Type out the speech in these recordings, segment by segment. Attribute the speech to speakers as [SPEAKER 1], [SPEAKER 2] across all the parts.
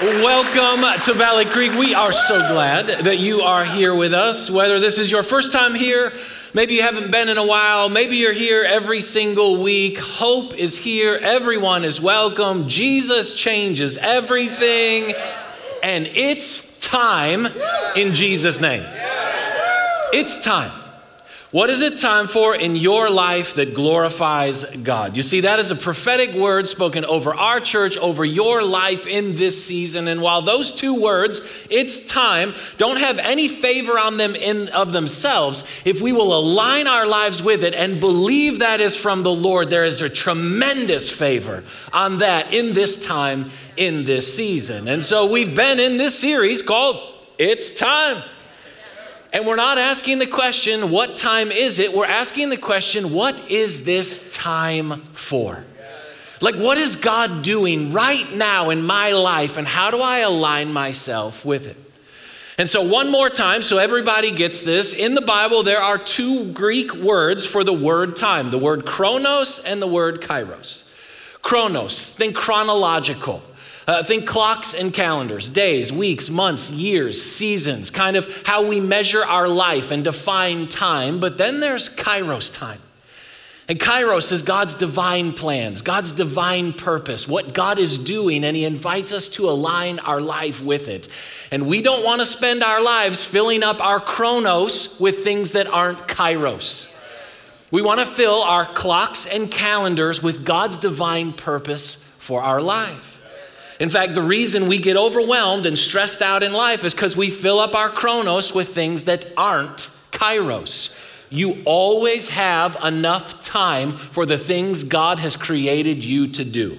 [SPEAKER 1] Welcome to Valley Creek. We are so glad that you are here with us. Whether this is your first time here, maybe you haven't been in a while, maybe you're here every single week. Hope is here. Everyone is welcome. Jesus changes everything. And it's time in Jesus' name. It's time. What is it time for in your life that glorifies God? You see, that is a prophetic word spoken over our church, over your life in this season. And while those two words, it's time, don't have any favor on them in of themselves, if we will align our lives with it and believe that is from the Lord, there is a tremendous favor on that in this time, in this season. And so we've been in this series called It's Time. And we're not asking the question, what time is it? We're asking the question, what is this time for? Like, what is God doing right now in my life, and how do I align myself with it? And so, one more time, so everybody gets this. In the Bible, there are two Greek words for the word time the word chronos and the word kairos. Chronos, think chronological. Uh, think clocks and calendars, days, weeks, months, years, seasons, kind of how we measure our life and define time. But then there's Kairos time. And Kairos is God's divine plans, God's divine purpose, what God is doing, and He invites us to align our life with it. And we don't want to spend our lives filling up our chronos with things that aren't Kairos. We want to fill our clocks and calendars with God's divine purpose for our life. In fact, the reason we get overwhelmed and stressed out in life is because we fill up our chronos with things that aren't kairos. You always have enough time for the things God has created you to do.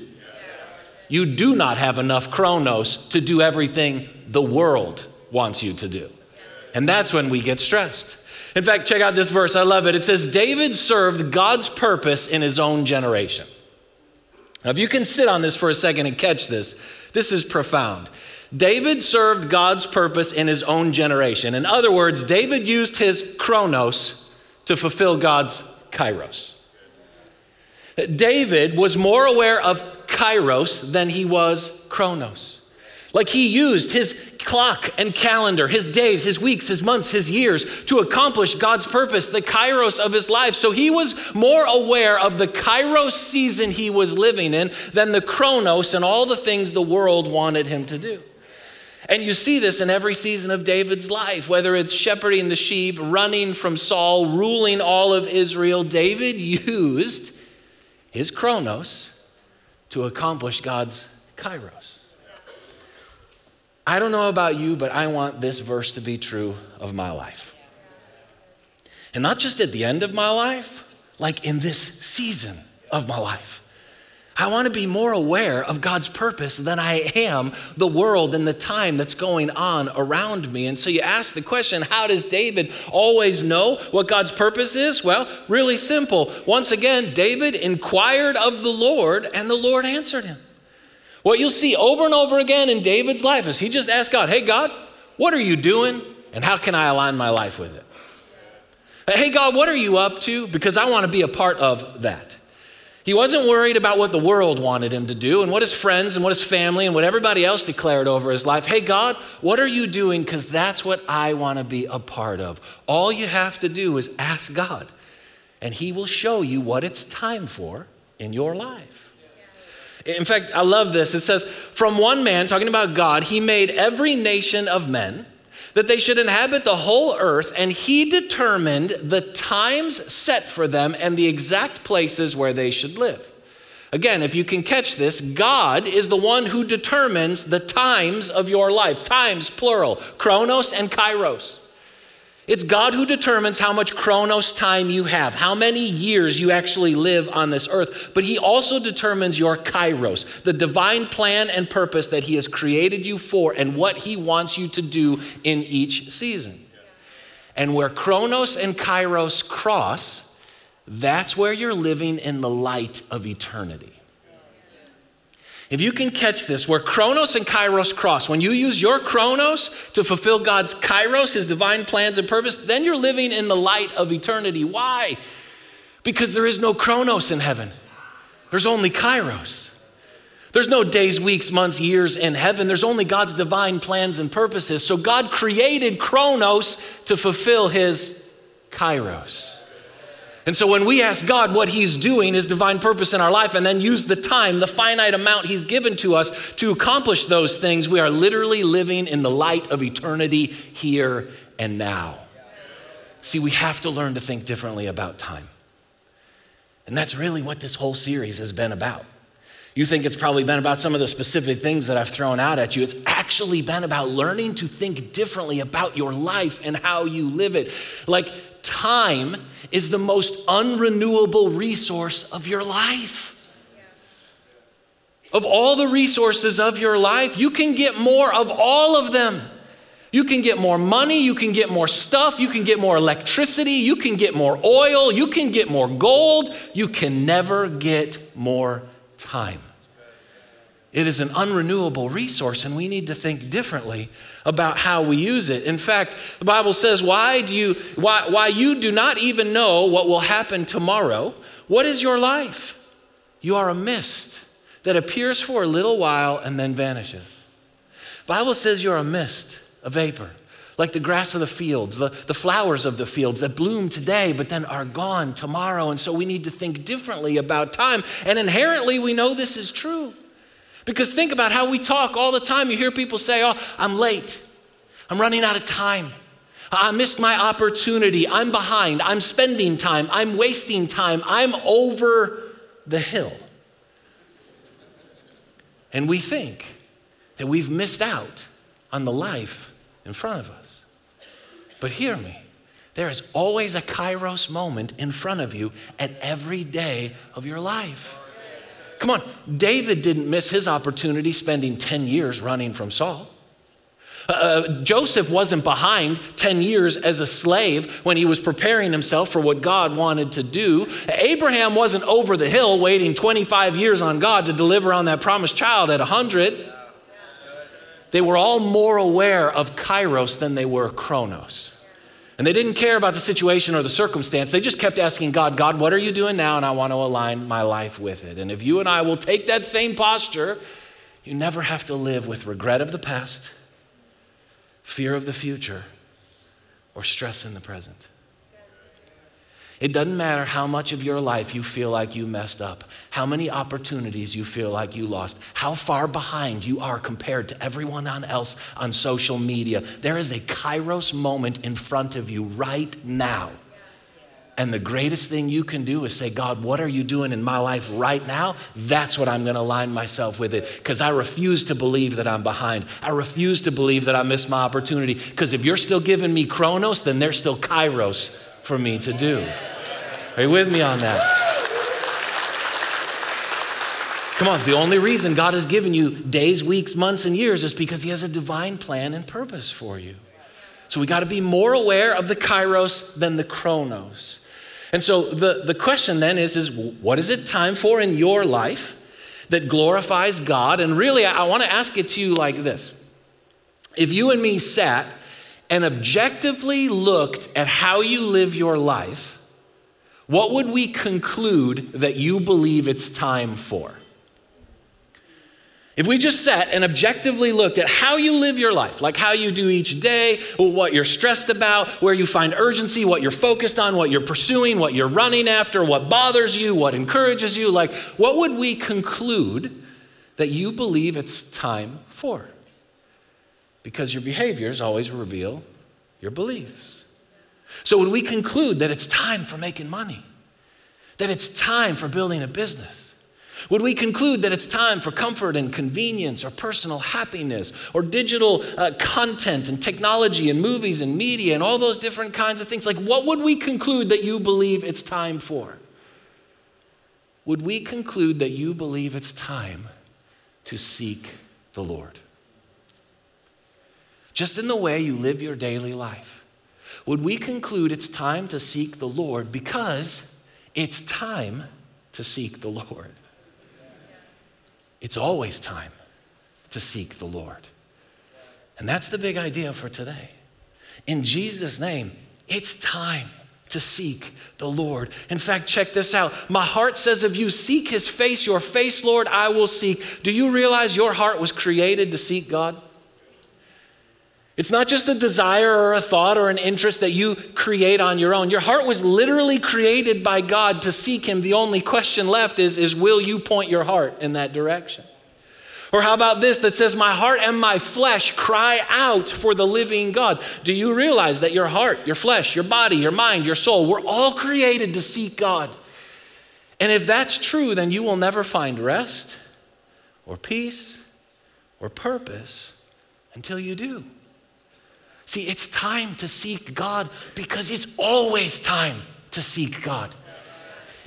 [SPEAKER 1] You do not have enough chronos to do everything the world wants you to do. And that's when we get stressed. In fact, check out this verse. I love it. It says, David served God's purpose in his own generation. Now, if you can sit on this for a second and catch this, this is profound. David served God's purpose in his own generation. In other words, David used his chronos to fulfill God's kairos. David was more aware of kairos than he was chronos. Like he used his clock and calendar, his days, his weeks, his months, his years to accomplish God's purpose, the kairos of his life. So he was more aware of the kairos season he was living in than the chronos and all the things the world wanted him to do. And you see this in every season of David's life, whether it's shepherding the sheep, running from Saul, ruling all of Israel. David used his chronos to accomplish God's kairos. I don't know about you, but I want this verse to be true of my life. And not just at the end of my life, like in this season of my life. I want to be more aware of God's purpose than I am the world and the time that's going on around me. And so you ask the question how does David always know what God's purpose is? Well, really simple. Once again, David inquired of the Lord, and the Lord answered him. What you'll see over and over again in David's life is he just asked God, Hey, God, what are you doing? And how can I align my life with it? Hey, God, what are you up to? Because I want to be a part of that. He wasn't worried about what the world wanted him to do and what his friends and what his family and what everybody else declared over his life. Hey, God, what are you doing? Because that's what I want to be a part of. All you have to do is ask God, and He will show you what it's time for in your life. In fact, I love this. It says, From one man, talking about God, he made every nation of men that they should inhabit the whole earth, and he determined the times set for them and the exact places where they should live. Again, if you can catch this, God is the one who determines the times of your life. Times, plural, chronos and kairos. It's God who determines how much chronos time you have, how many years you actually live on this earth. But He also determines your kairos, the divine plan and purpose that He has created you for, and what He wants you to do in each season. And where chronos and kairos cross, that's where you're living in the light of eternity. If you can catch this, where Chronos and Kairos cross, when you use your Chronos to fulfill God's Kairos, his divine plans and purpose, then you're living in the light of eternity. Why? Because there is no Chronos in heaven, there's only Kairos. There's no days, weeks, months, years in heaven. There's only God's divine plans and purposes. So God created Chronos to fulfill his Kairos. And so when we ask God what He's doing, His divine purpose in our life, and then use the time, the finite amount He's given to us to accomplish those things, we are literally living in the light of eternity here and now. See, we have to learn to think differently about time. And that's really what this whole series has been about. You think it's probably been about some of the specific things that I've thrown out at you. It's actually been about learning to think differently about your life and how you live it. Like, time is the most unrenewable resource of your life. Of all the resources of your life, you can get more of all of them. You can get more money, you can get more stuff, you can get more electricity, you can get more oil, you can get more gold. You can never get more time. It is an unrenewable resource, and we need to think differently about how we use it. In fact, the Bible says, why, do you, why, why you do not even know what will happen tomorrow. What is your life? You are a mist that appears for a little while and then vanishes. The Bible says you're a mist, a vapor, like the grass of the fields, the, the flowers of the fields that bloom today but then are gone tomorrow. And so we need to think differently about time. And inherently, we know this is true. Because think about how we talk all the time. You hear people say, Oh, I'm late. I'm running out of time. I missed my opportunity. I'm behind. I'm spending time. I'm wasting time. I'm over the hill. And we think that we've missed out on the life in front of us. But hear me. There is always a kairos moment in front of you at every day of your life. Come on, David didn't miss his opportunity spending 10 years running from Saul. Uh, uh, Joseph wasn't behind 10 years as a slave when he was preparing himself for what God wanted to do. Abraham wasn't over the hill waiting 25 years on God to deliver on that promised child at 100. They were all more aware of kairos than they were chronos. And they didn't care about the situation or the circumstance. They just kept asking God, God, what are you doing now? And I want to align my life with it. And if you and I will take that same posture, you never have to live with regret of the past, fear of the future, or stress in the present. It doesn't matter how much of your life you feel like you messed up, how many opportunities you feel like you lost, how far behind you are compared to everyone else on social media. There is a kairos moment in front of you right now. And the greatest thing you can do is say, God, what are you doing in my life right now? That's what I'm going to align myself with it because I refuse to believe that I'm behind. I refuse to believe that I missed my opportunity because if you're still giving me chronos, then there's still kairos for me to do. Are you with me on that? Come on, the only reason God has given you days, weeks, months, and years is because He has a divine plan and purpose for you. So we got to be more aware of the kairos than the chronos. And so the, the question then is, is what is it time for in your life that glorifies God? And really, I, I want to ask it to you like this. If you and me sat and objectively looked at how you live your life, what would we conclude that you believe it's time for? If we just sat and objectively looked at how you live your life, like how you do each day, what you're stressed about, where you find urgency, what you're focused on, what you're pursuing, what you're running after, what bothers you, what encourages you, like what would we conclude that you believe it's time for? Because your behaviors always reveal your beliefs. So, would we conclude that it's time for making money? That it's time for building a business? Would we conclude that it's time for comfort and convenience or personal happiness or digital uh, content and technology and movies and media and all those different kinds of things? Like, what would we conclude that you believe it's time for? Would we conclude that you believe it's time to seek the Lord? Just in the way you live your daily life would we conclude it's time to seek the Lord because it's time to seek the Lord? It's always time to seek the Lord. And that's the big idea for today. In Jesus' name, it's time to seek the Lord. In fact, check this out. My heart says of you, seek his face, your face, Lord, I will seek. Do you realize your heart was created to seek God? It's not just a desire or a thought or an interest that you create on your own. Your heart was literally created by God to seek Him. The only question left is, is will you point your heart in that direction? Or how about this that says, My heart and my flesh cry out for the living God? Do you realize that your heart, your flesh, your body, your mind, your soul, we're all created to seek God? And if that's true, then you will never find rest or peace or purpose until you do. See, it's time to seek God because it's always time to seek God.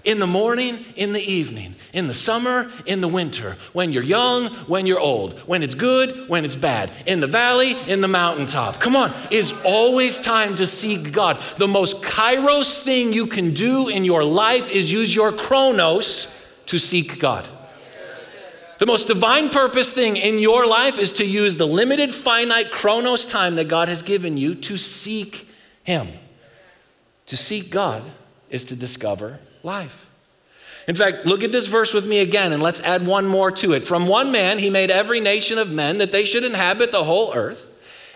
[SPEAKER 1] In the morning, in the evening, in the summer, in the winter, when you're young, when you're old, when it's good, when it's bad, in the valley, in the mountaintop. Come on, it's always time to seek God. The most kairos thing you can do in your life is use your chronos to seek God. The most divine purpose thing in your life is to use the limited, finite chronos time that God has given you to seek Him. To seek God is to discover life. In fact, look at this verse with me again and let's add one more to it. From one man, he made every nation of men that they should inhabit the whole earth,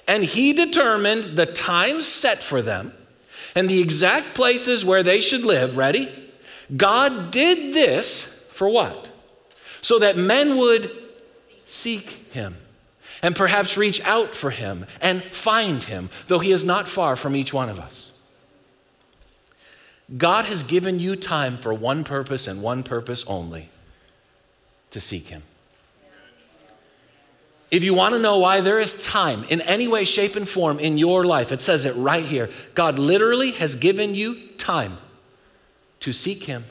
[SPEAKER 1] and he determined the times set for them and the exact places where they should live. Ready? God did this for what? So that men would seek him and perhaps reach out for him and find him, though he is not far from each one of us. God has given you time for one purpose and one purpose only to seek him. If you want to know why there is time in any way, shape, and form in your life, it says it right here. God literally has given you time to seek Him,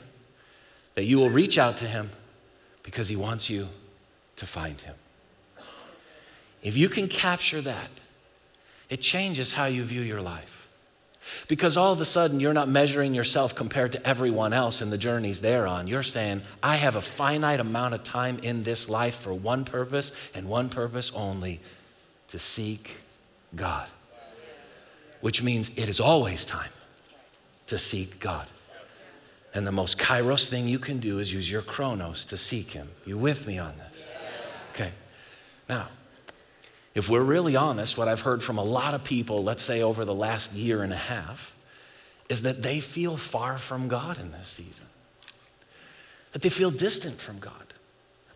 [SPEAKER 1] that you will reach out to Him because He wants you to find Him. If you can capture that, it changes how you view your life. Because all of a sudden, you're not measuring yourself compared to everyone else in the journeys they're on. You're saying, I have a finite amount of time in this life for one purpose and one purpose only to seek God. Which means it is always time to seek God. And the most kairos thing you can do is use your chronos to seek him. You with me on this? Okay. Now, if we're really honest, what I've heard from a lot of people, let's say over the last year and a half, is that they feel far from God in this season. That they feel distant from God.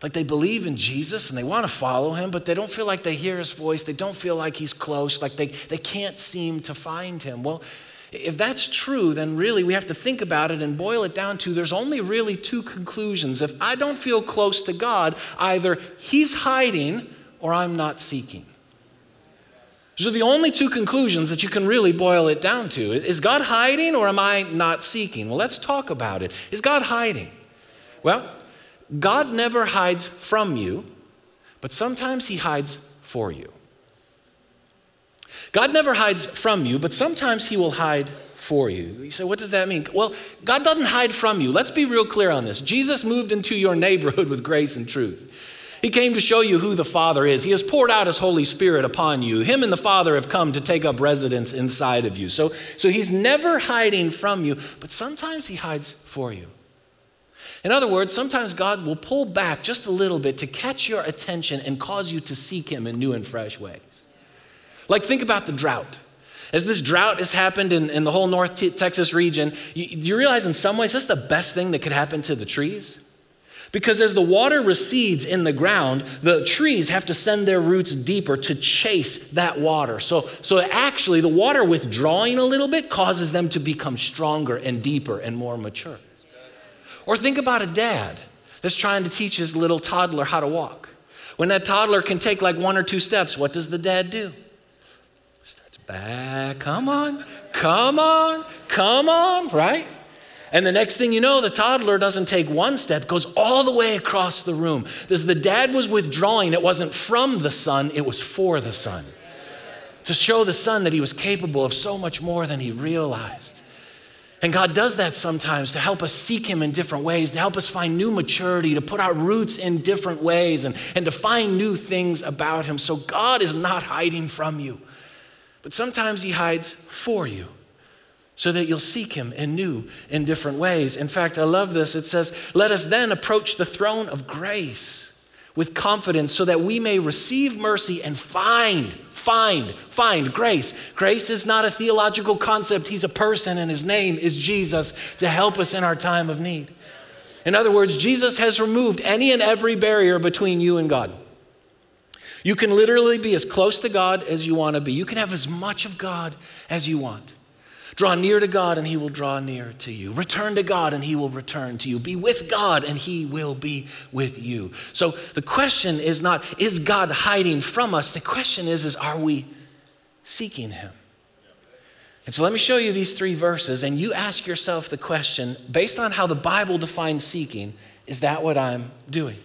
[SPEAKER 1] Like they believe in Jesus and they want to follow him, but they don't feel like they hear his voice. They don't feel like he's close. Like they, they can't seem to find him. Well, if that's true, then really we have to think about it and boil it down to there's only really two conclusions. If I don't feel close to God, either He's hiding or I'm not seeking. Those are the only two conclusions that you can really boil it down to. Is God hiding or am I not seeking? Well, let's talk about it. Is God hiding? Well, God never hides from you, but sometimes He hides for you. God never hides from you, but sometimes He will hide for you. You say, what does that mean? Well, God doesn't hide from you. Let's be real clear on this. Jesus moved into your neighborhood with grace and truth. He came to show you who the Father is. He has poured out His Holy Spirit upon you. Him and the Father have come to take up residence inside of you. So, so He's never hiding from you, but sometimes He hides for you. In other words, sometimes God will pull back just a little bit to catch your attention and cause you to seek Him in new and fresh ways. Like, think about the drought. As this drought has happened in, in the whole North T- Texas region, you, you realize in some ways that's the best thing that could happen to the trees? Because as the water recedes in the ground, the trees have to send their roots deeper to chase that water. So, so actually, the water withdrawing a little bit causes them to become stronger and deeper and more mature. Or think about a dad that's trying to teach his little toddler how to walk. When that toddler can take like one or two steps, what does the dad do? Back. Come on, come on, come on, right? And the next thing you know, the toddler doesn't take one step, goes all the way across the room. This, the dad was withdrawing. It wasn't from the son, it was for the son. To show the son that he was capable of so much more than he realized. And God does that sometimes to help us seek Him in different ways, to help us find new maturity, to put our roots in different ways, and, and to find new things about Him. So God is not hiding from you but sometimes He hides for you so that you'll seek him in new and different ways. In fact, I love this. It says, Let us then approach the throne of grace with confidence so that we may receive mercy and find, find, find grace. Grace is not a theological concept, He's a person, and His name is Jesus to help us in our time of need. In other words, Jesus has removed any and every barrier between you and God. You can literally be as close to God as you want to be. You can have as much of God as you want. Draw near to God and he will draw near to you. Return to God and he will return to you. Be with God and he will be with you. So the question is not, is God hiding from us? The question is, is are we seeking him? And so let me show you these three verses and you ask yourself the question, based on how the Bible defines seeking, is that what I'm doing?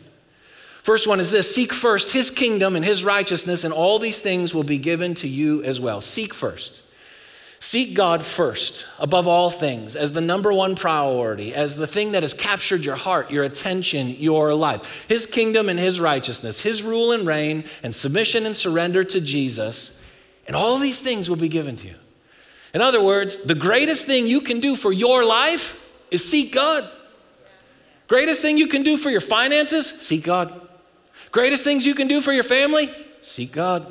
[SPEAKER 1] First one is this seek first his kingdom and his righteousness, and all these things will be given to you as well. Seek first. Seek God first, above all things, as the number one priority, as the thing that has captured your heart, your attention, your life. His kingdom and His righteousness, His rule and reign, and submission and surrender to Jesus. And all these things will be given to you. In other words, the greatest thing you can do for your life is seek God. Greatest thing you can do for your finances, seek God. Greatest things you can do for your family, seek God.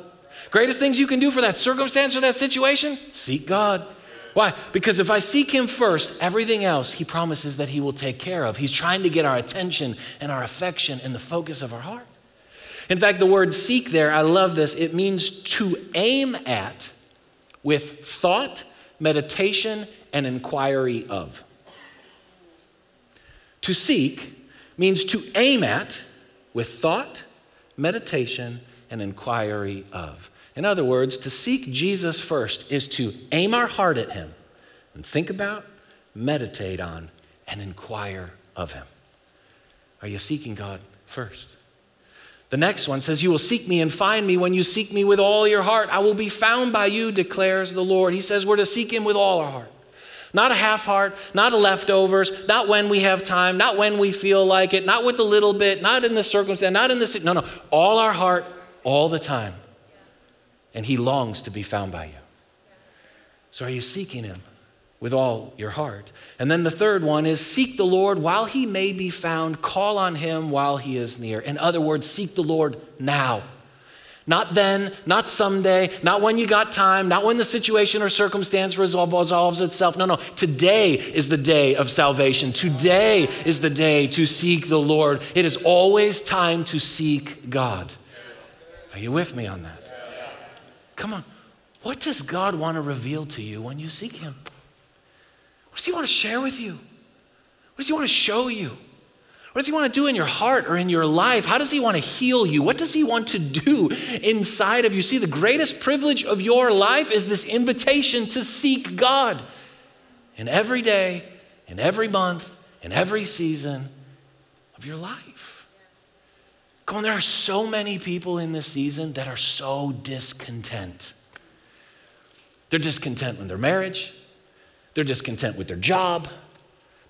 [SPEAKER 1] Greatest things you can do for that circumstance or that situation? Seek God. Why? Because if I seek Him first, everything else He promises that He will take care of. He's trying to get our attention and our affection and the focus of our heart. In fact, the word seek there, I love this, it means to aim at with thought, meditation, and inquiry of. To seek means to aim at with thought, meditation, and inquiry of. In other words, to seek Jesus first is to aim our heart at Him and think about, meditate on, and inquire of Him. Are you seeking God first? The next one says, You will seek me and find me when you seek me with all your heart. I will be found by you, declares the Lord. He says we're to seek Him with all our heart. Not a half heart, not a leftovers, not when we have time, not when we feel like it, not with a little bit, not in the circumstance, not in the. No, no. All our heart, all the time and he longs to be found by you. So, are you seeking him with all your heart? And then the third one is seek the Lord while he may be found, call on him while he is near. In other words, seek the Lord now. Not then, not someday, not when you got time, not when the situation or circumstance resolves itself. No, no. Today is the day of salvation. Today is the day to seek the Lord. It is always time to seek God. Are you with me on that? Come on. What does God want to reveal to you when you seek Him? What does He want to share with you? What does He want to show you? What does He want to do in your heart or in your life? How does He want to heal you? What does He want to do inside of you? See, the greatest privilege of your life is this invitation to seek God in every day, in every month, in every season of your life. Come on, there are so many people in this season that are so discontent. They're discontent with their marriage, they're discontent with their job,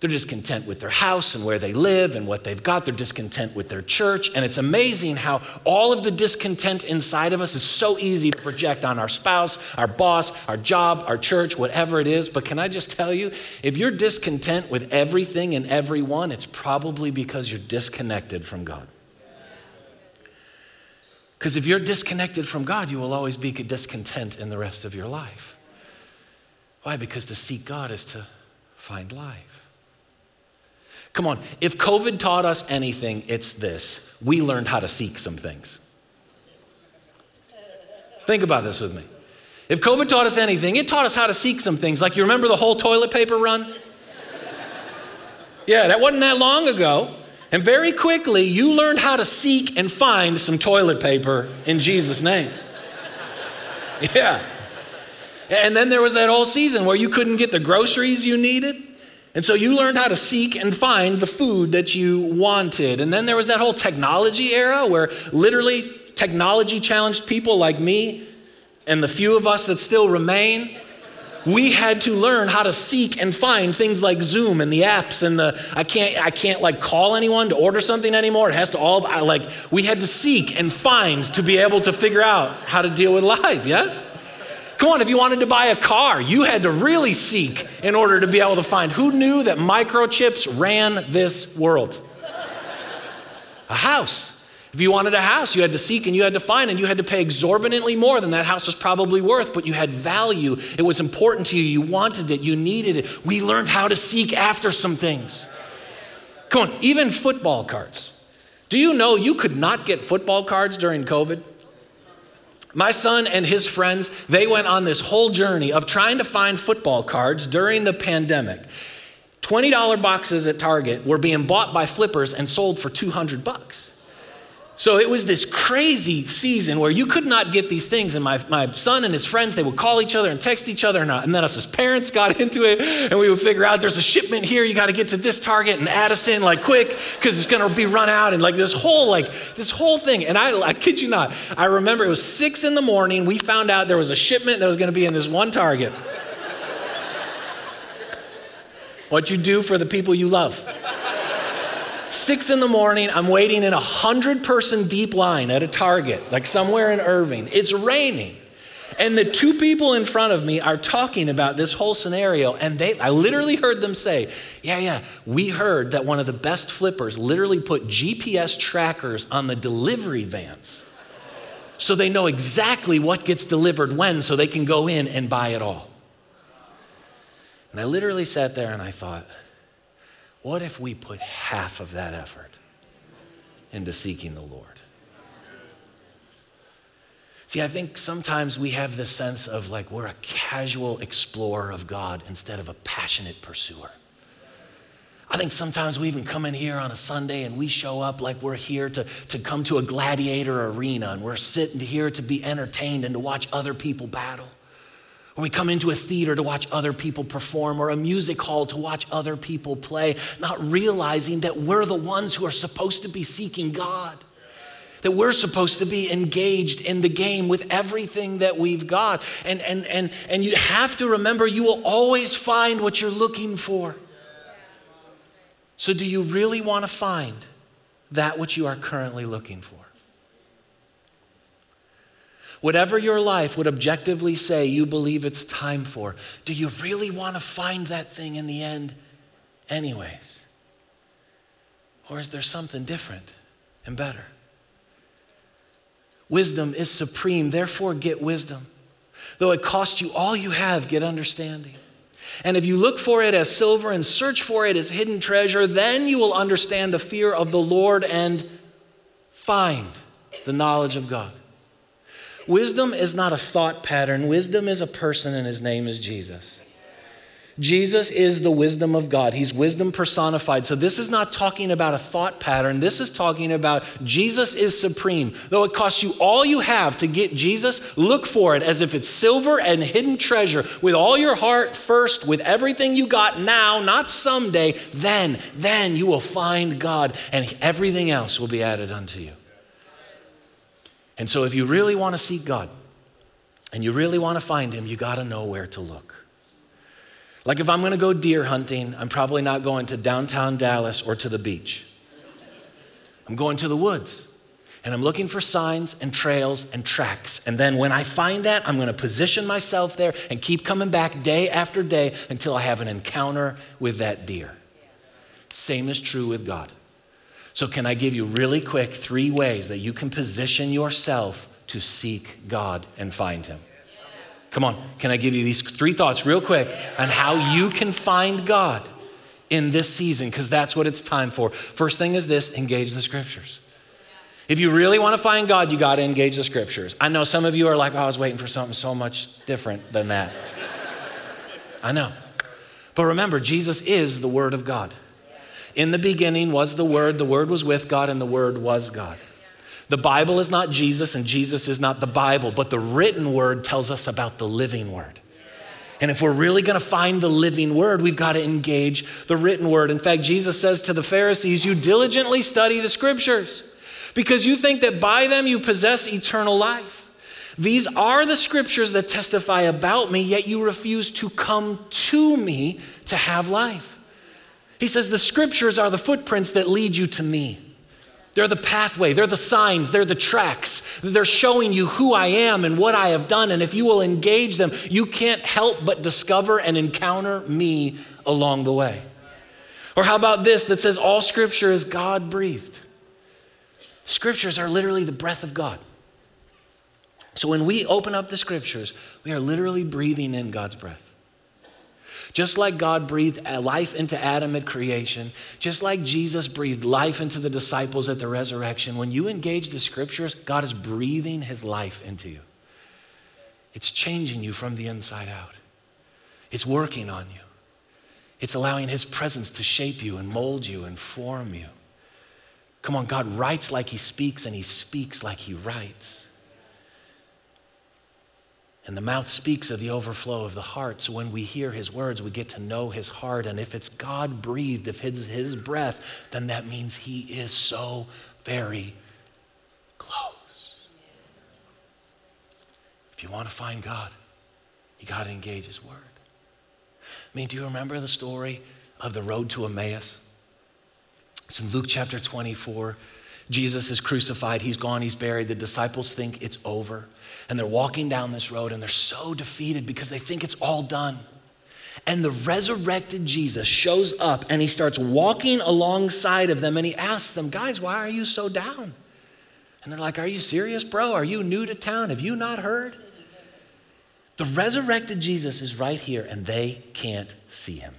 [SPEAKER 1] they're discontent with their house and where they live and what they've got. They're discontent with their church. And it's amazing how all of the discontent inside of us is so easy to project on our spouse, our boss, our job, our church, whatever it is. But can I just tell you, if you're discontent with everything and everyone, it's probably because you're disconnected from God. Because if you're disconnected from God, you will always be discontent in the rest of your life. Why? Because to seek God is to find life. Come on, if COVID taught us anything, it's this we learned how to seek some things. Think about this with me. If COVID taught us anything, it taught us how to seek some things. Like you remember the whole toilet paper run? Yeah, that wasn't that long ago. And very quickly, you learned how to seek and find some toilet paper in Jesus' name. Yeah. And then there was that whole season where you couldn't get the groceries you needed. And so you learned how to seek and find the food that you wanted. And then there was that whole technology era where literally technology challenged people like me and the few of us that still remain we had to learn how to seek and find things like Zoom and the apps and the I can't I can't like call anyone to order something anymore. It has to all like we had to seek and find to be able to figure out how to deal with life. Yes. Come on, if you wanted to buy a car, you had to really seek in order to be able to find. Who knew that microchips ran this world? A house. If you wanted a house, you had to seek and you had to find, and you had to pay exorbitantly more than that house was probably worth, but you had value. It was important to you. You wanted it. You needed it. We learned how to seek after some things. Come on, even football cards. Do you know you could not get football cards during COVID? My son and his friends, they went on this whole journey of trying to find football cards during the pandemic. $20 boxes at Target were being bought by flippers and sold for 200 bucks. So it was this crazy season where you could not get these things. And my, my son and his friends, they would call each other and text each other. And, uh, and then us as parents got into it. And we would figure out there's a shipment here. You got to get to this Target and Addison like quick because it's going to be run out. And like this whole, like this whole thing. And I, I kid you not, I remember it was six in the morning. We found out there was a shipment that was going to be in this one Target. what you do for the people you love. Six in the morning, I'm waiting in a hundred person deep line at a Target, like somewhere in Irving. It's raining. And the two people in front of me are talking about this whole scenario. And they, I literally heard them say, Yeah, yeah, we heard that one of the best flippers literally put GPS trackers on the delivery vans. So they know exactly what gets delivered when, so they can go in and buy it all. And I literally sat there and I thought, what if we put half of that effort into seeking the Lord? See, I think sometimes we have this sense of like we're a casual explorer of God instead of a passionate pursuer. I think sometimes we even come in here on a Sunday and we show up like we're here to, to come to a gladiator arena and we're sitting here to be entertained and to watch other people battle. Or we come into a theater to watch other people perform, or a music hall to watch other people play, not realizing that we're the ones who are supposed to be seeking God. That we're supposed to be engaged in the game with everything that we've got. And, and, and, and you have to remember you will always find what you're looking for. So, do you really want to find that which you are currently looking for? Whatever your life would objectively say you believe it's time for, do you really want to find that thing in the end, anyways? Or is there something different and better? Wisdom is supreme, therefore, get wisdom. Though it cost you all you have, get understanding. And if you look for it as silver and search for it as hidden treasure, then you will understand the fear of the Lord and find the knowledge of God. Wisdom is not a thought pattern, wisdom is a person, and his name is Jesus. Jesus is the wisdom of God. He's wisdom personified. So, this is not talking about a thought pattern. This is talking about Jesus is supreme. Though it costs you all you have to get Jesus, look for it as if it's silver and hidden treasure with all your heart first, with everything you got now, not someday. Then, then you will find God, and everything else will be added unto you. And so, if you really want to seek God and you really want to find Him, you got to know where to look. Like, if I'm going to go deer hunting, I'm probably not going to downtown Dallas or to the beach. I'm going to the woods and I'm looking for signs and trails and tracks. And then when I find that, I'm going to position myself there and keep coming back day after day until I have an encounter with that deer. Same is true with God. So, can I give you really quick three ways that you can position yourself to seek God and find Him? Come on, can I give you these three thoughts real quick on how you can find God in this season? Because that's what it's time for. First thing is this engage the scriptures. If you really want to find God, you got to engage the scriptures. I know some of you are like, oh, I was waiting for something so much different than that. I know. But remember, Jesus is the Word of God. In the beginning was the Word, the Word was with God, and the Word was God. The Bible is not Jesus, and Jesus is not the Bible, but the written Word tells us about the living Word. And if we're really going to find the living word, we've got to engage the written word. In fact, Jesus says to the Pharisees, You diligently study the scriptures because you think that by them you possess eternal life. These are the scriptures that testify about me, yet you refuse to come to me to have life. He says, The scriptures are the footprints that lead you to me. They're the pathway, they're the signs, they're the tracks. They're showing you who I am and what I have done. And if you will engage them, you can't help but discover and encounter me along the way. Or how about this that says all scripture is God breathed? Scriptures are literally the breath of God. So when we open up the scriptures, we are literally breathing in God's breath. Just like God breathed life into Adam at creation, just like Jesus breathed life into the disciples at the resurrection, when you engage the scriptures, God is breathing his life into you. It's changing you from the inside out, it's working on you, it's allowing his presence to shape you and mold you and form you. Come on, God writes like he speaks, and he speaks like he writes. And the mouth speaks of the overflow of the heart. So when we hear his words, we get to know his heart. And if it's God breathed, if it's his breath, then that means he is so very close. If you want to find God, you got to engage his word. I mean, do you remember the story of the road to Emmaus? It's in Luke chapter 24. Jesus is crucified, he's gone, he's buried. The disciples think it's over. And they're walking down this road and they're so defeated because they think it's all done. And the resurrected Jesus shows up and he starts walking alongside of them and he asks them, Guys, why are you so down? And they're like, Are you serious, bro? Are you new to town? Have you not heard? The resurrected Jesus is right here and they can't see him.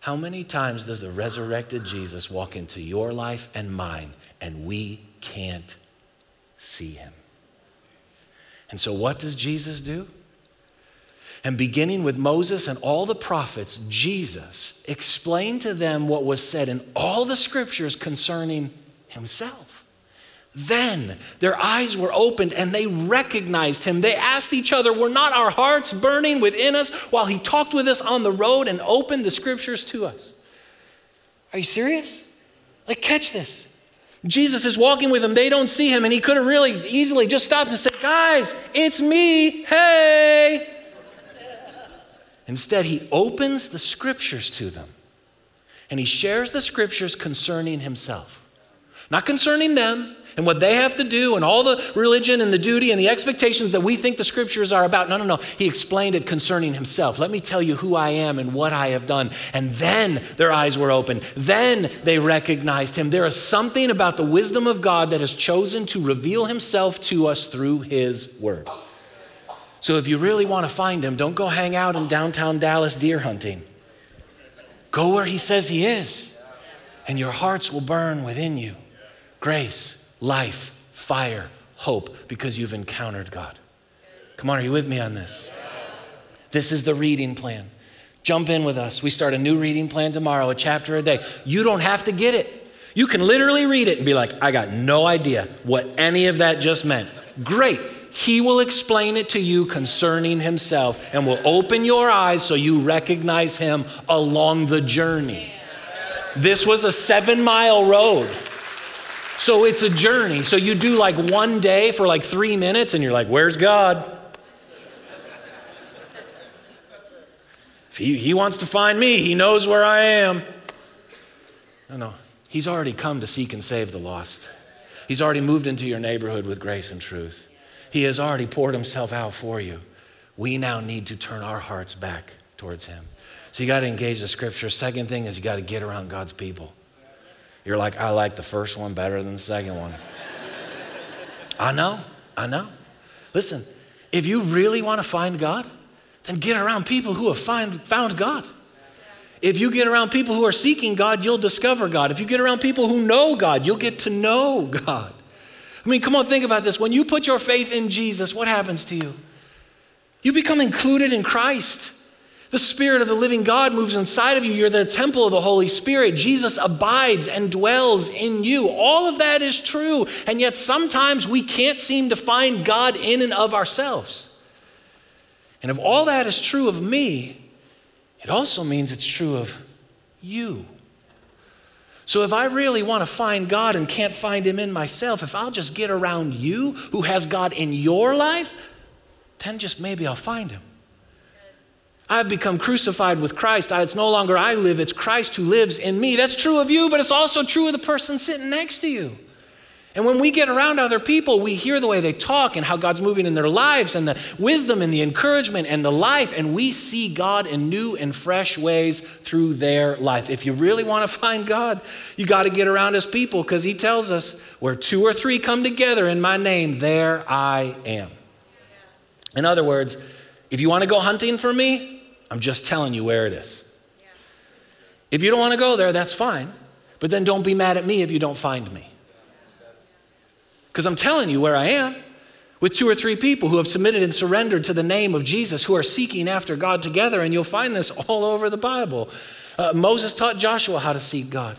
[SPEAKER 1] How many times does the resurrected Jesus walk into your life and mine and we can't see him? And so, what does Jesus do? And beginning with Moses and all the prophets, Jesus explained to them what was said in all the scriptures concerning himself. Then their eyes were opened and they recognized him. They asked each other, Were not our hearts burning within us while he talked with us on the road and opened the scriptures to us? Are you serious? Like, catch this. Jesus is walking with them. They don't see him, and he could have really easily just stopped and said, Guys, it's me. Hey. Instead, he opens the scriptures to them and he shares the scriptures concerning himself. Not concerning them, and what they have to do and all the religion and the duty and the expectations that we think the scriptures are about. No, no, no. He explained it concerning himself. Let me tell you who I am and what I have done. And then their eyes were open. Then they recognized him. There is something about the wisdom of God that has chosen to reveal himself to us through his word. So if you really want to find him, don't go hang out in downtown Dallas deer hunting. Go where he says he is, and your hearts will burn within you. Grace life, fire, hope, because you've encountered God. Come on, are you with me on this? This is the reading plan. Jump in with us. We start a new reading plan tomorrow, a chapter a day. You don't have to get it. You can literally read it and be like, I got no idea what any of that just meant. Great. He will explain it to you concerning himself and will open your eyes so you recognize him along the journey. This was a seven mile road. So it's a journey. So you do like one day for like three minutes and you're like, where's God? If he, he wants to find me, he knows where I am. No, no. He's already come to seek and save the lost. He's already moved into your neighborhood with grace and truth. He has already poured himself out for you. We now need to turn our hearts back towards him. So you got to engage the scripture. Second thing is you got to get around God's people. You're like, I like the first one better than the second one. I know, I know. Listen, if you really want to find God, then get around people who have find, found God. If you get around people who are seeking God, you'll discover God. If you get around people who know God, you'll get to know God. I mean, come on, think about this. When you put your faith in Jesus, what happens to you? You become included in Christ. The Spirit of the living God moves inside of you. You're the temple of the Holy Spirit. Jesus abides and dwells in you. All of that is true. And yet sometimes we can't seem to find God in and of ourselves. And if all that is true of me, it also means it's true of you. So if I really want to find God and can't find Him in myself, if I'll just get around you who has God in your life, then just maybe I'll find Him. I've become crucified with Christ. It's no longer I live, it's Christ who lives in me. That's true of you, but it's also true of the person sitting next to you. And when we get around other people, we hear the way they talk and how God's moving in their lives and the wisdom and the encouragement and the life, and we see God in new and fresh ways through their life. If you really want to find God, you got to get around His people because He tells us, where two or three come together in my name, there I am. In other words, if you want to go hunting for me, I'm just telling you where it is. If you don't want to go there, that's fine. But then don't be mad at me if you don't find me. Because I'm telling you where I am with two or three people who have submitted and surrendered to the name of Jesus, who are seeking after God together, and you'll find this all over the Bible. Uh, Moses taught Joshua how to seek God.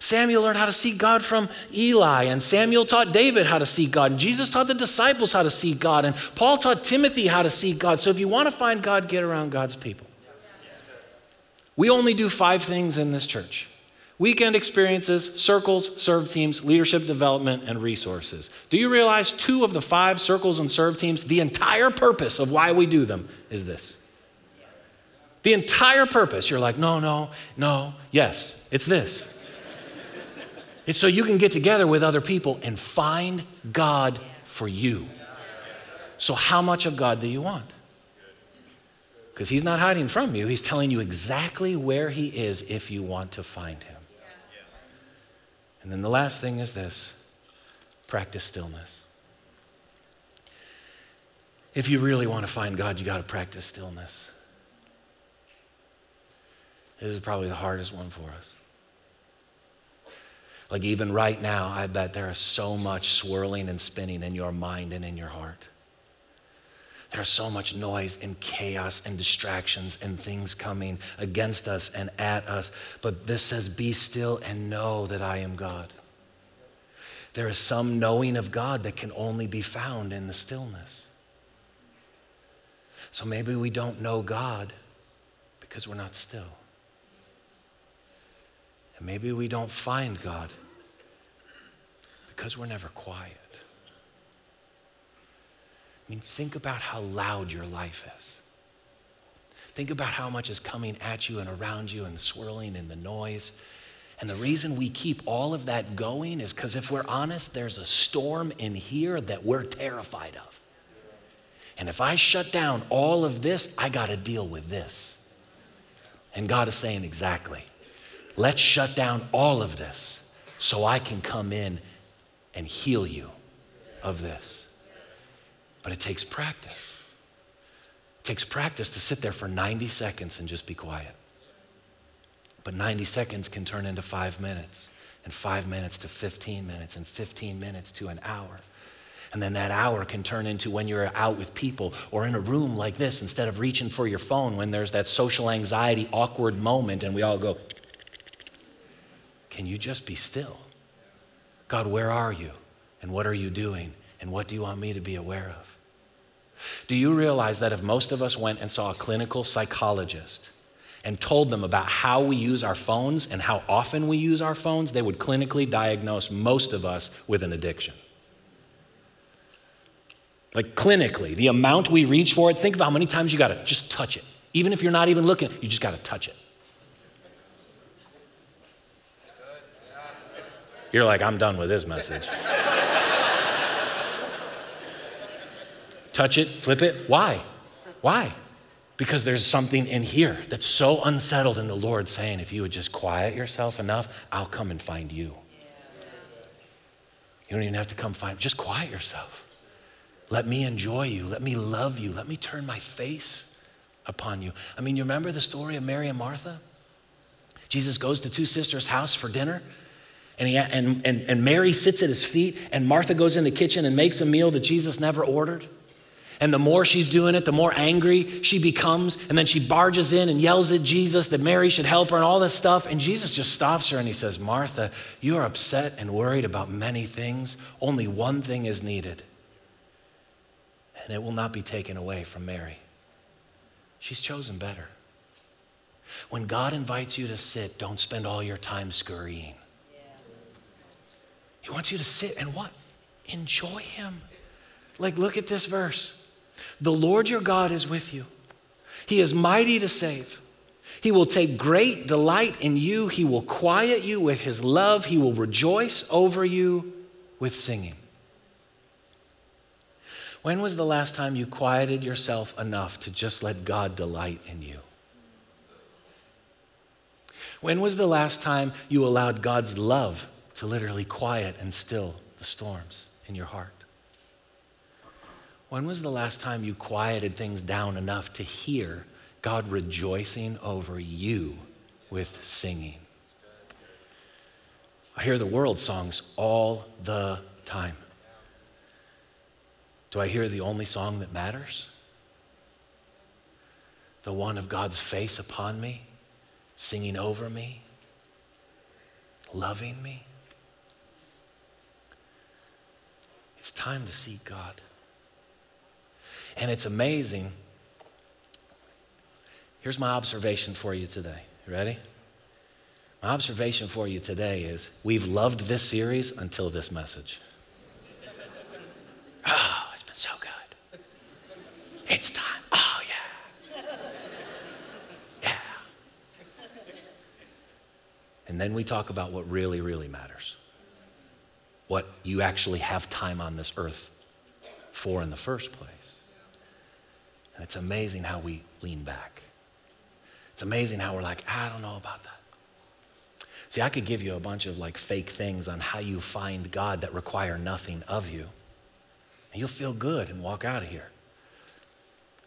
[SPEAKER 1] Samuel learned how to seek God from Eli, and Samuel taught David how to seek God, and Jesus taught the disciples how to seek God, and Paul taught Timothy how to seek God. So if you want to find God, get around God's people. We only do five things in this church weekend experiences, circles, serve teams, leadership development, and resources. Do you realize two of the five circles and serve teams, the entire purpose of why we do them is this? The entire purpose. You're like, no, no, no, yes, it's this. It's so you can get together with other people and find God for you. So, how much of God do you want? Because He's not hiding from you, He's telling you exactly where He is if you want to find Him. And then the last thing is this practice stillness. If you really want to find God, you got to practice stillness. This is probably the hardest one for us. Like, even right now, I bet there is so much swirling and spinning in your mind and in your heart. There's so much noise and chaos and distractions and things coming against us and at us. But this says, Be still and know that I am God. There is some knowing of God that can only be found in the stillness. So maybe we don't know God because we're not still. And maybe we don't find God because we're never quiet. I mean, think about how loud your life is. Think about how much is coming at you and around you and swirling and the noise. And the reason we keep all of that going is because if we're honest, there's a storm in here that we're terrified of. And if I shut down all of this, I got to deal with this. And God is saying, exactly. Let's shut down all of this so I can come in and heal you of this. But it takes practice. It takes practice to sit there for 90 seconds and just be quiet. But 90 seconds can turn into five minutes, and five minutes to 15 minutes, and 15 minutes to an hour. And then that hour can turn into when you're out with people or in a room like this, instead of reaching for your phone when there's that social anxiety, awkward moment, and we all go, Can you just be still? God, where are you? And what are you doing? And what do you want me to be aware of? Do you realize that if most of us went and saw a clinical psychologist and told them about how we use our phones and how often we use our phones, they would clinically diagnose most of us with an addiction? Like clinically, the amount we reach for it, think of how many times you got to just touch it. Even if you're not even looking, you just got to touch it. You're like, I'm done with this message. touch it, flip it. Why? Why? Because there's something in here that's so unsettled, and the Lord saying, if you would just quiet yourself enough, I'll come and find you. You don't even have to come find, just quiet yourself. Let me enjoy you. Let me love you. Let me turn my face upon you. I mean, you remember the story of Mary and Martha? Jesus goes to two sisters' house for dinner. And, he, and, and, and Mary sits at his feet, and Martha goes in the kitchen and makes a meal that Jesus never ordered. And the more she's doing it, the more angry she becomes. And then she barges in and yells at Jesus that Mary should help her and all this stuff. And Jesus just stops her and he says, Martha, you are upset and worried about many things. Only one thing is needed, and it will not be taken away from Mary. She's chosen better. When God invites you to sit, don't spend all your time scurrying. He wants you to sit and what? Enjoy Him. Like, look at this verse. The Lord your God is with you. He is mighty to save. He will take great delight in you. He will quiet you with his love. He will rejoice over you with singing. When was the last time you quieted yourself enough to just let God delight in you? When was the last time you allowed God's love to literally quiet and still the storms in your heart? When was the last time you quieted things down enough to hear God rejoicing over you with singing? I hear the world songs all the time. Do I hear the only song that matters? The one of God's face upon me, singing over me, loving me? It's time to seek God. And it's amazing. Here's my observation for you today. Ready? My observation for you today is we've loved this series until this message. Ah. It's been so good. It's time. Oh, yeah. Yeah. And then we talk about what really, really matters. What you actually have time on this earth for in the first place. And it's amazing how we lean back. It's amazing how we're like, I don't know about that. See, I could give you a bunch of like fake things on how you find God that require nothing of you. And you'll feel good and walk out of here.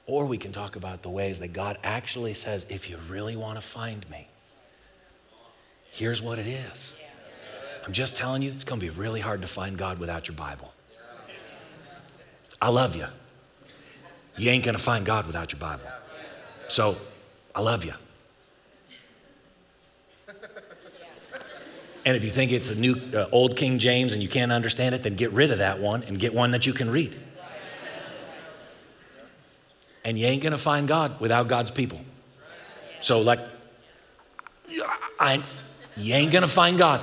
[SPEAKER 1] Or we can talk about the ways that God actually says, if you really want to find me, here's what it is. I'm just telling you, it's going to be really hard to find God without your Bible. I love you. You ain't going to find God without your Bible. So, I love you. And if you think it's a new, uh, old King James and you can't understand it, then get rid of that one and get one that you can read. And you ain't gonna find God without God's people. So, like, I, you ain't gonna find God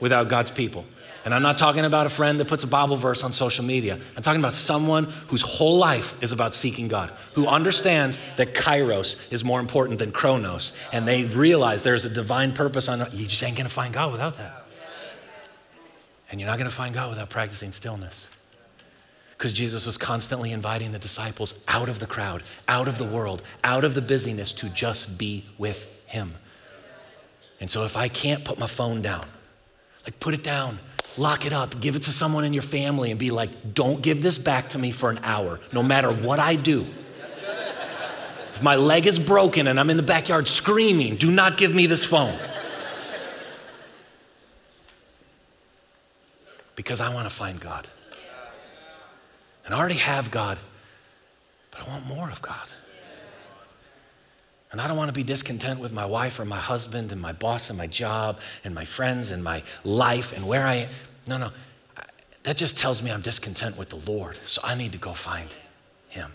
[SPEAKER 1] without God's people. And I'm not talking about a friend that puts a Bible verse on social media. I'm talking about someone whose whole life is about seeking God, who understands that kairos is more important than chronos. And they realize there's a divine purpose on You just ain't gonna find God without that. And you're not gonna find God without practicing stillness because Jesus was constantly inviting the disciples out of the crowd, out of the world, out of the busyness to just be with Him. And so if I can't put my phone down, like put it down, lock it up, give it to someone in your family, and be like, don't give this back to me for an hour, no matter what I do. If my leg is broken and I'm in the backyard screaming, do not give me this phone. Because I want to find God. And I already have God, but I want more of God. And I don't want to be discontent with my wife or my husband and my boss and my job and my friends and my life and where I am. No, no. That just tells me I'm discontent with the Lord. So I need to go find Him.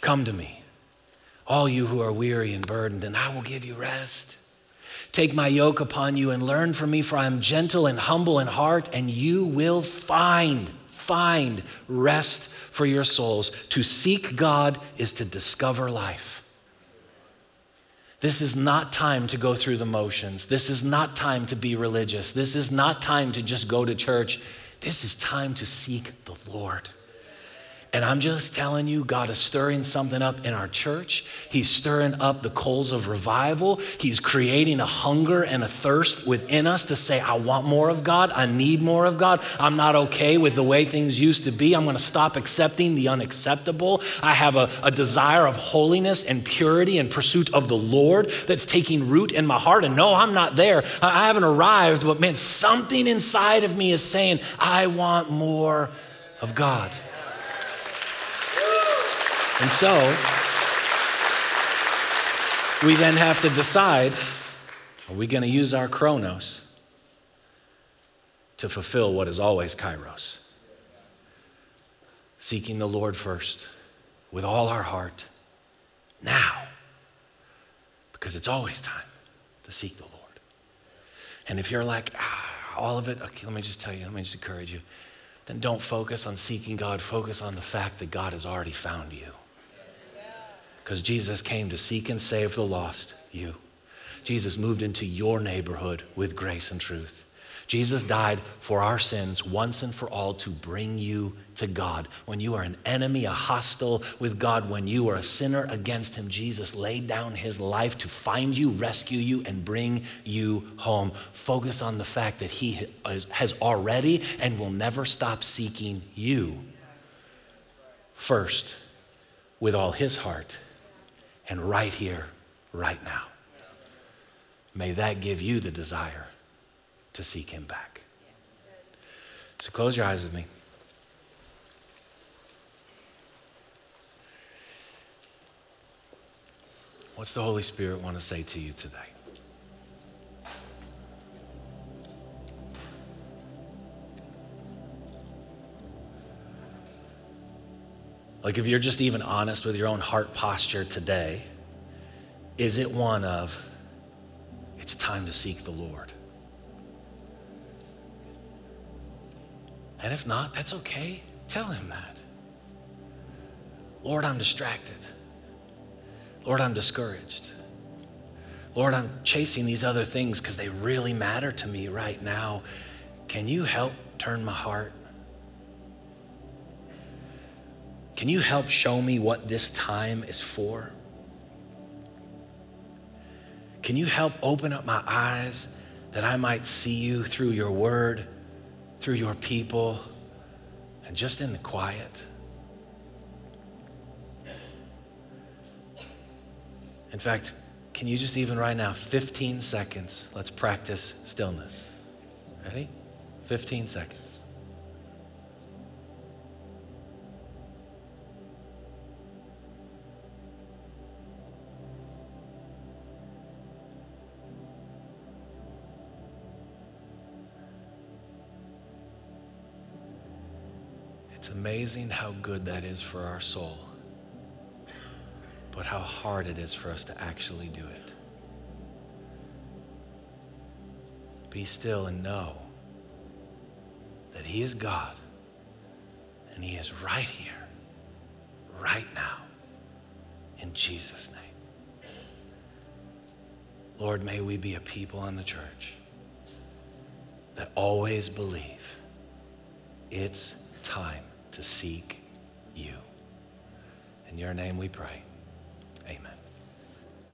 [SPEAKER 1] Come to me, all you who are weary and burdened, and I will give you rest. Take my yoke upon you and learn from me, for I am gentle and humble in heart, and you will find find rest for your souls. To seek God is to discover life. This is not time to go through the motions. This is not time to be religious. This is not time to just go to church. This is time to seek the Lord. And I'm just telling you, God is stirring something up in our church. He's stirring up the coals of revival. He's creating a hunger and a thirst within us to say, I want more of God. I need more of God. I'm not okay with the way things used to be. I'm going to stop accepting the unacceptable. I have a, a desire of holiness and purity and pursuit of the Lord that's taking root in my heart. And no, I'm not there. I haven't arrived, but man, something inside of me is saying, I want more of God. And so, we then have to decide are we going to use our chronos to fulfill what is always kairos? Seeking the Lord first with all our heart now, because it's always time to seek the Lord. And if you're like, ah, all of it, okay, let me just tell you, let me just encourage you, then don't focus on seeking God, focus on the fact that God has already found you. Because Jesus came to seek and save the lost, you. Jesus moved into your neighborhood with grace and truth. Jesus died for our sins once and for all to bring you to God. When you are an enemy, a hostile with God, when you are a sinner against Him, Jesus laid down His life to find you, rescue you, and bring you home. Focus on the fact that He has already and will never stop seeking you first with all His heart and right here, right now. May that give you the desire to seek Him back. So close your eyes with me. What's the Holy Spirit want to say to you today? Like, if you're just even honest with your own heart posture today, is it one of, it's time to seek the Lord? And if not, that's okay. Tell him that. Lord, I'm distracted. Lord, I'm discouraged. Lord, I'm chasing these other things because they really matter to me right now. Can you help turn my heart? Can you help show me what this time is for? Can you help open up my eyes that I might see you through your word, through your people, and just in the quiet? In fact, can you just even right now, 15 seconds, let's practice stillness. Ready? 15 seconds. Amazing how good that is for our soul but how hard it is for us to actually do it. Be still and know that He is God and He is right here, right now, in Jesus' name. Lord, may we be a people in the church that always believe it's time to seek you. In your name we pray.